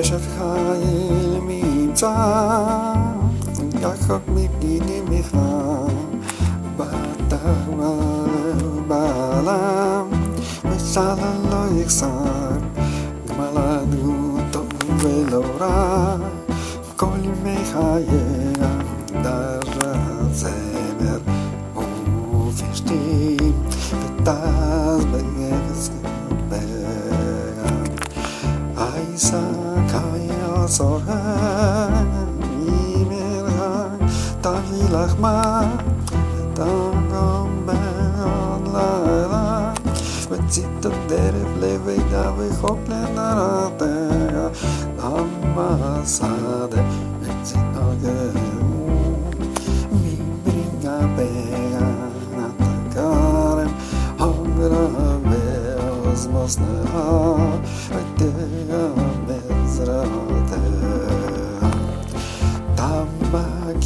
אשת חיל מבצע, יחד מפגינים בכלל, בטח בעלם, ושאלה לא יחסר, גמלנו טוב ולא רע, כל ימי חייה, דרה זמר ופשתים, ותז so high, even high. Tahi lachma, tangam ben la la. Vetsita derev leve gavi hople narate. Lama sade, vetsita gavi. Mi bringa bega natakare. Hongra veos mosne ha. Vetsita gavi. Zdravo,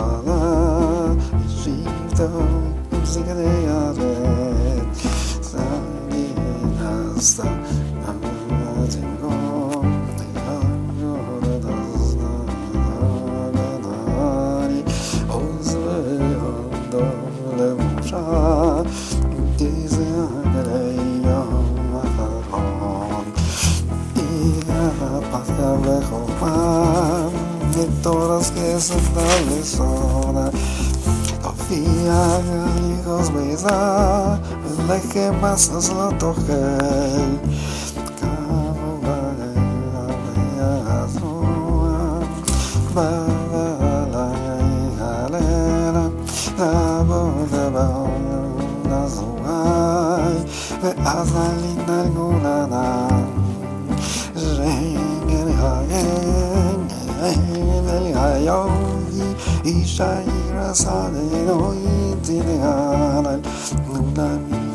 나와 이수도 음식을 해야 돼. 사랑이 나서 남아진 거 todas que se establecieron. Confía en Dios, verdad, es la que más nos la toque. Azalina alguna nada. İşe irasane no itinal Nunami